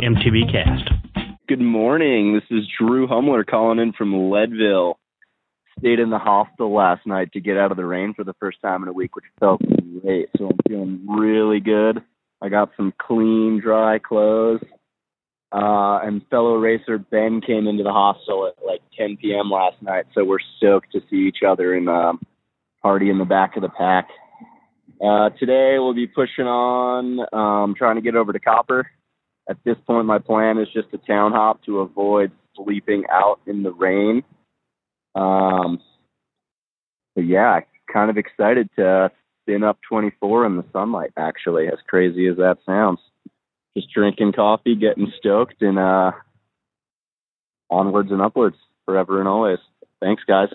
MTB Cast. Good morning. This is Drew Huemmler calling in from Leadville. Stayed in the hostel last night to get out of the rain for the first time in a week, which felt great. So I'm feeling really good. I got some clean, dry clothes. Uh, and fellow racer Ben came into the hostel at like 10 p.m. last night, so we're stoked to see each other and um, party in the back of the pack. Uh, today we'll be pushing on, um, trying to get over to Copper. At this point, my plan is just a town hop to avoid sleeping out in the rain. Um, but yeah, kind of excited to spin up 24 in the sunlight. Actually, as crazy as that sounds just drinking coffee, getting stoked, and uh, onwards and upwards forever and always. Thanks, guys.